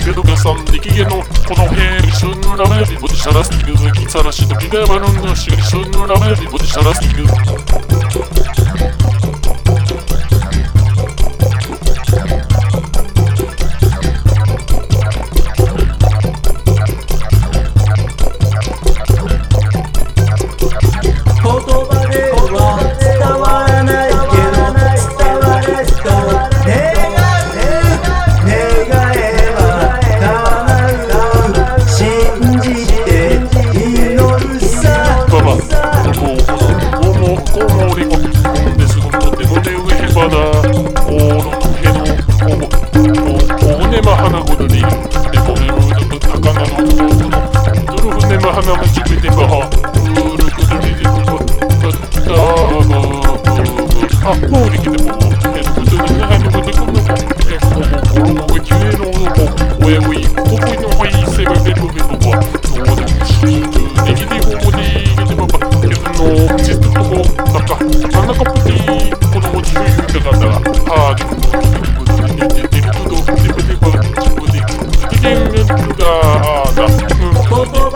けどかさんできげのこの辺一緒に並べてぼてしゃらすぎるきさらしときがばるんだし一緒に並べてぼてしゃらすぎる Ik kom niet op de kant van de kant van de kant van de kant van como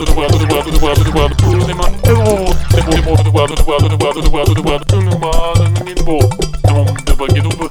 world, to the world, to the world, to the world, to the world, to the man, the world, the world, to the world, to the world, to the world, to the world, to the world, to the the world, the world, the world,